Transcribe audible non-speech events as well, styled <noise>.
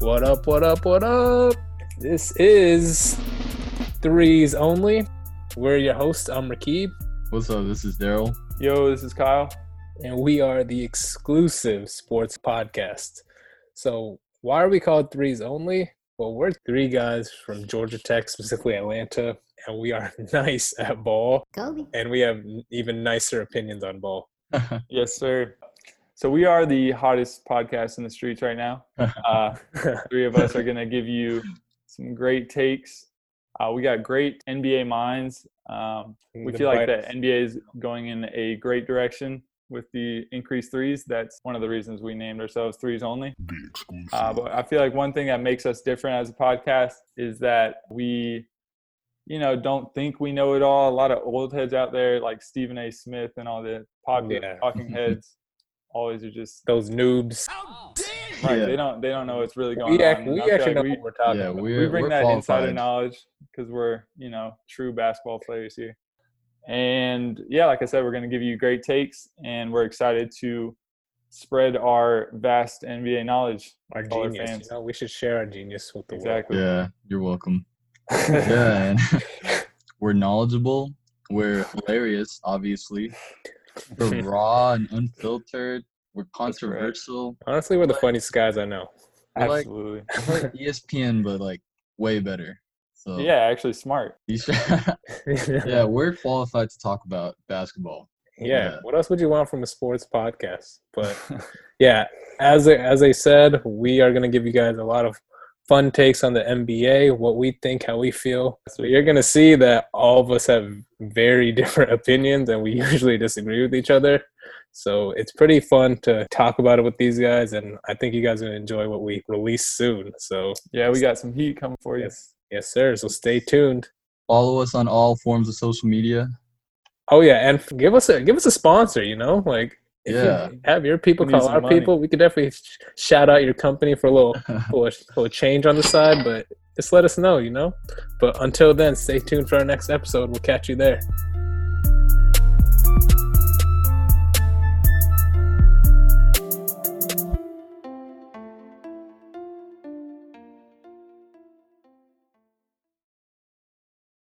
What up, what up, what up? This is Threes Only. We're your hosts. I'm Rakib, What's up? This is Daryl. Yo, this is Kyle. and we are the exclusive sports podcast. So, why are we called Threes Only? Well, we're three guys from Georgia Tech, specifically Atlanta, and we are <laughs> nice at ball, Kobe. and we have even nicer opinions on ball. Yes, sir. So we are the hottest podcast in the streets right now. Uh, <laughs> three of us are going to give you some great takes. Uh, we got great NBA minds. Um, we feel like the. NBA is going in a great direction with the increased threes. That's one of the reasons we named ourselves Threes Only. Uh, but I feel like one thing that makes us different as a podcast is that we, you know, don't think we know it all. A lot of old heads out there, like Stephen A. Smith and all the popular Yeah. talking <laughs> heads, always are just Those noobs. right. Yeah. They don't they don't know what's really going We, on. act, And we actually like know we, what we're talking yeah, about. we're we bring we're that insider qualified. knowledge because we're you know true basketball players here. And yeah, like I said, we're going to give you great takes, and we're excited to spread our vast NBA knowledge. our all our genius. fans. You know, we should share our genius with the Exactly. Yeah, you're welcome. <laughs> Yeah, <laughs> we're knowledgeable. We're hilarious, obviously. We're <laughs> raw and unfiltered. We're That's right. controversial. Honestly, we're the funniest guys I know. We're like, Absolutely. like <laughs> E ESPN, but like way better. So Yeah, actually smart. <laughs> yeah, we're qualified to talk about basketball. yeah. Yeah. What else would you want from a sports podcast? But yeah, as I, as I said, we are going to give you guys a lot of fun takes on the NBA, what we think, how we feel. So you're going to see that all of us have very <laughs> different opinions and we <laughs> usually disagree with each other. So it's pretty fun to talk about it with these guys, and I think you guys are going to enjoy what we release soon. So yeah, we got some heat coming for you. yes, yes, sir. So stay tuned. Follow us on all forms of social media. Oh yeah, and give us a give us a sponsor. You know, like yeah. You have your people call our money. people. We could definitely shout out your company for a little, <laughs> for little change on the side, but just let us know, you know? But until then, stay tuned for our next episode. We'll catch you there.